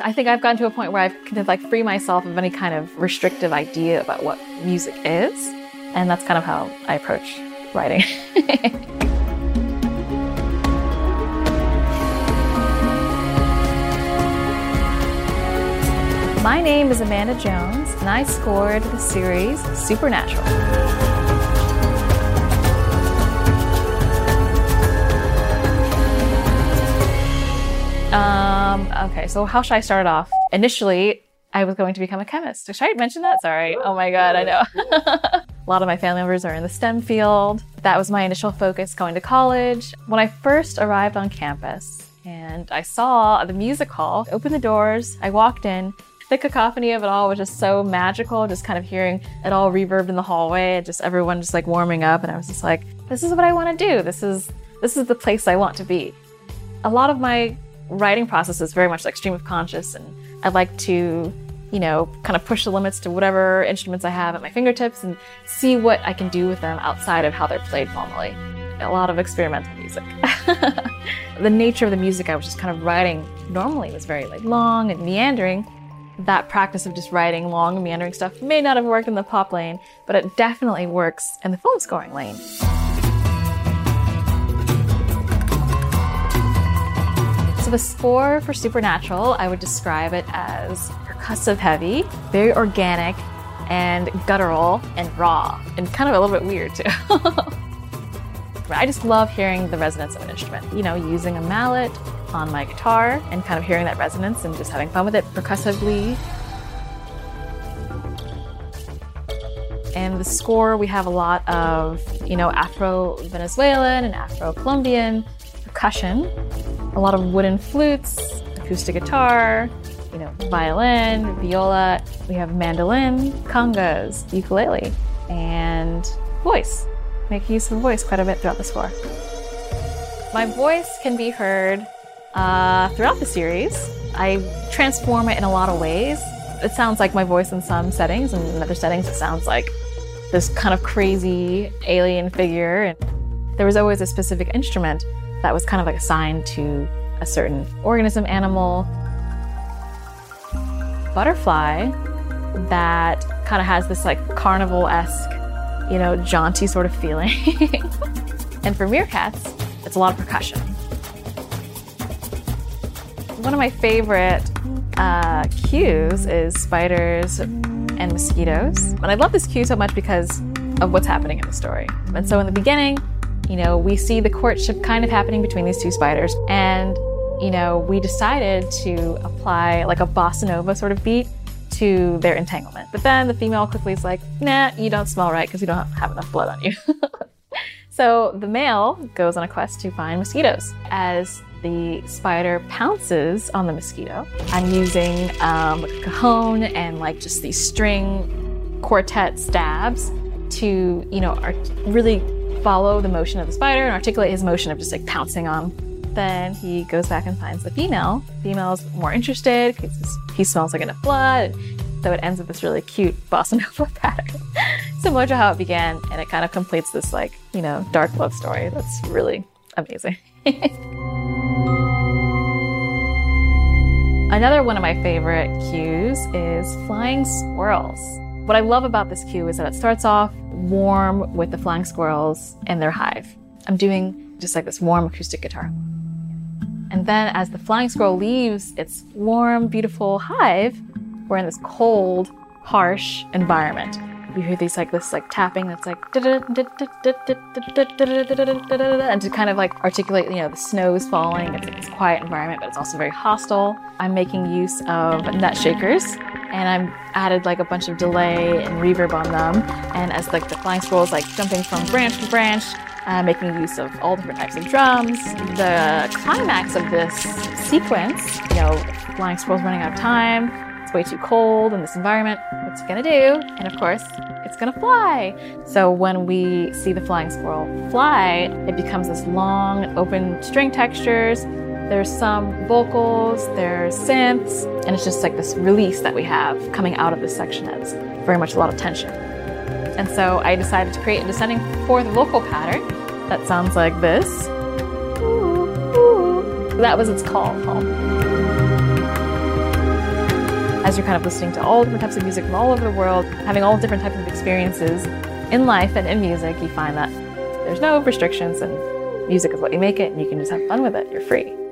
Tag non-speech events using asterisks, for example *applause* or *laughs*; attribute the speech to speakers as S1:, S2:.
S1: I think I've gotten to a point where I've kind of like free myself of any kind of restrictive idea about what music is. And that's kind of how I approach writing. *laughs* My name is Amanda Jones, and I scored the series Supernatural. Um, Um, okay, so how should I start off? Initially, I was going to become a chemist. Should I mention that? Sorry. Oh my god, I know. *laughs* a lot of my family members are in the STEM field. That was my initial focus going to college. When I first arrived on campus and I saw the music hall, open the doors, I walked in. The cacophony of it all was just so magical, just kind of hearing it all reverbed in the hallway, just everyone just like warming up and I was just like, this is what I want to do. This is this is the place I want to be. A lot of my writing process is very much like stream of conscious, and I like to, you know, kind of push the limits to whatever instruments I have at my fingertips and see what I can do with them outside of how they're played normally. A lot of experimental music. *laughs* the nature of the music I was just kind of writing normally was very like long and meandering. That practice of just writing long meandering stuff may not have worked in the pop lane, but it definitely works in the film scoring lane. So the score for Supernatural, I would describe it as percussive heavy, very organic, and guttural and raw, and kind of a little bit weird too. *laughs* I just love hearing the resonance of an instrument. You know, using a mallet on my guitar and kind of hearing that resonance and just having fun with it percussively. And the score, we have a lot of, you know, Afro Venezuelan and Afro Colombian percussion a lot of wooden flutes, acoustic guitar, you know, violin, viola. We have mandolin, congas, ukulele, and voice. Make use of voice quite a bit throughout the score. My voice can be heard uh, throughout the series. I transform it in a lot of ways. It sounds like my voice in some settings, and in other settings, it sounds like this kind of crazy alien figure. And there was always a specific instrument that was kind of like assigned to a certain organism, animal. Butterfly that kind of has this like carnival esque, you know, jaunty sort of feeling. *laughs* and for meerkats, it's a lot of percussion. One of my favorite uh, cues is spiders and mosquitoes. And I love this cue so much because of what's happening in the story. And so in the beginning, you know, we see the courtship kind of happening between these two spiders. And, you know, we decided to apply like a bossa nova sort of beat to their entanglement. But then the female quickly is like, nah, you don't smell right because you don't have enough blood on you. *laughs* so the male goes on a quest to find mosquitoes. As the spider pounces on the mosquito, I'm using um, a cajon and like just these string quartet stabs to, you know, are really follow the motion of the spider and articulate his motion of just like pouncing on. Then he goes back and finds the female. Female's more interested because he smells like enough blood. So it ends with this really cute bossa *laughs* nova pattern, similar to how it began, and it kind of completes this like you know dark love story. That's really amazing. *laughs* Another one of my favorite cues is flying squirrels. What I love about this cue is that it starts off warm with the flying squirrels in their hive. I'm doing just like this warm acoustic guitar. And then as the flying squirrel leaves its warm, beautiful hive, we're in this cold, harsh environment. You hear these like this like tapping that's like and to kind of like articulate, you know, the snow is falling. It's like this quiet environment, but it's also very hostile. I'm making use of nut shakers and I'm added like a bunch of delay and reverb on them. And as like the flying squirrel is like jumping from branch to branch, uh, making use of all different types of drums. The climax of this sequence, you know, flying squirrel's running out of time. It's way too cold in this environment. What's it gonna do? And of course, it's gonna fly. So when we see the flying squirrel fly, it becomes this long, open string textures there's some vocals, there's synths, and it's just like this release that we have coming out of this section that's very much a lot of tension. And so I decided to create a descending fourth vocal pattern that sounds like this. That was its call home. as you're kind of listening to all different types of music from all over the world, having all different types of experiences in life and in music, you find that there's no restrictions and music is what you make it and you can just have fun with it. You're free.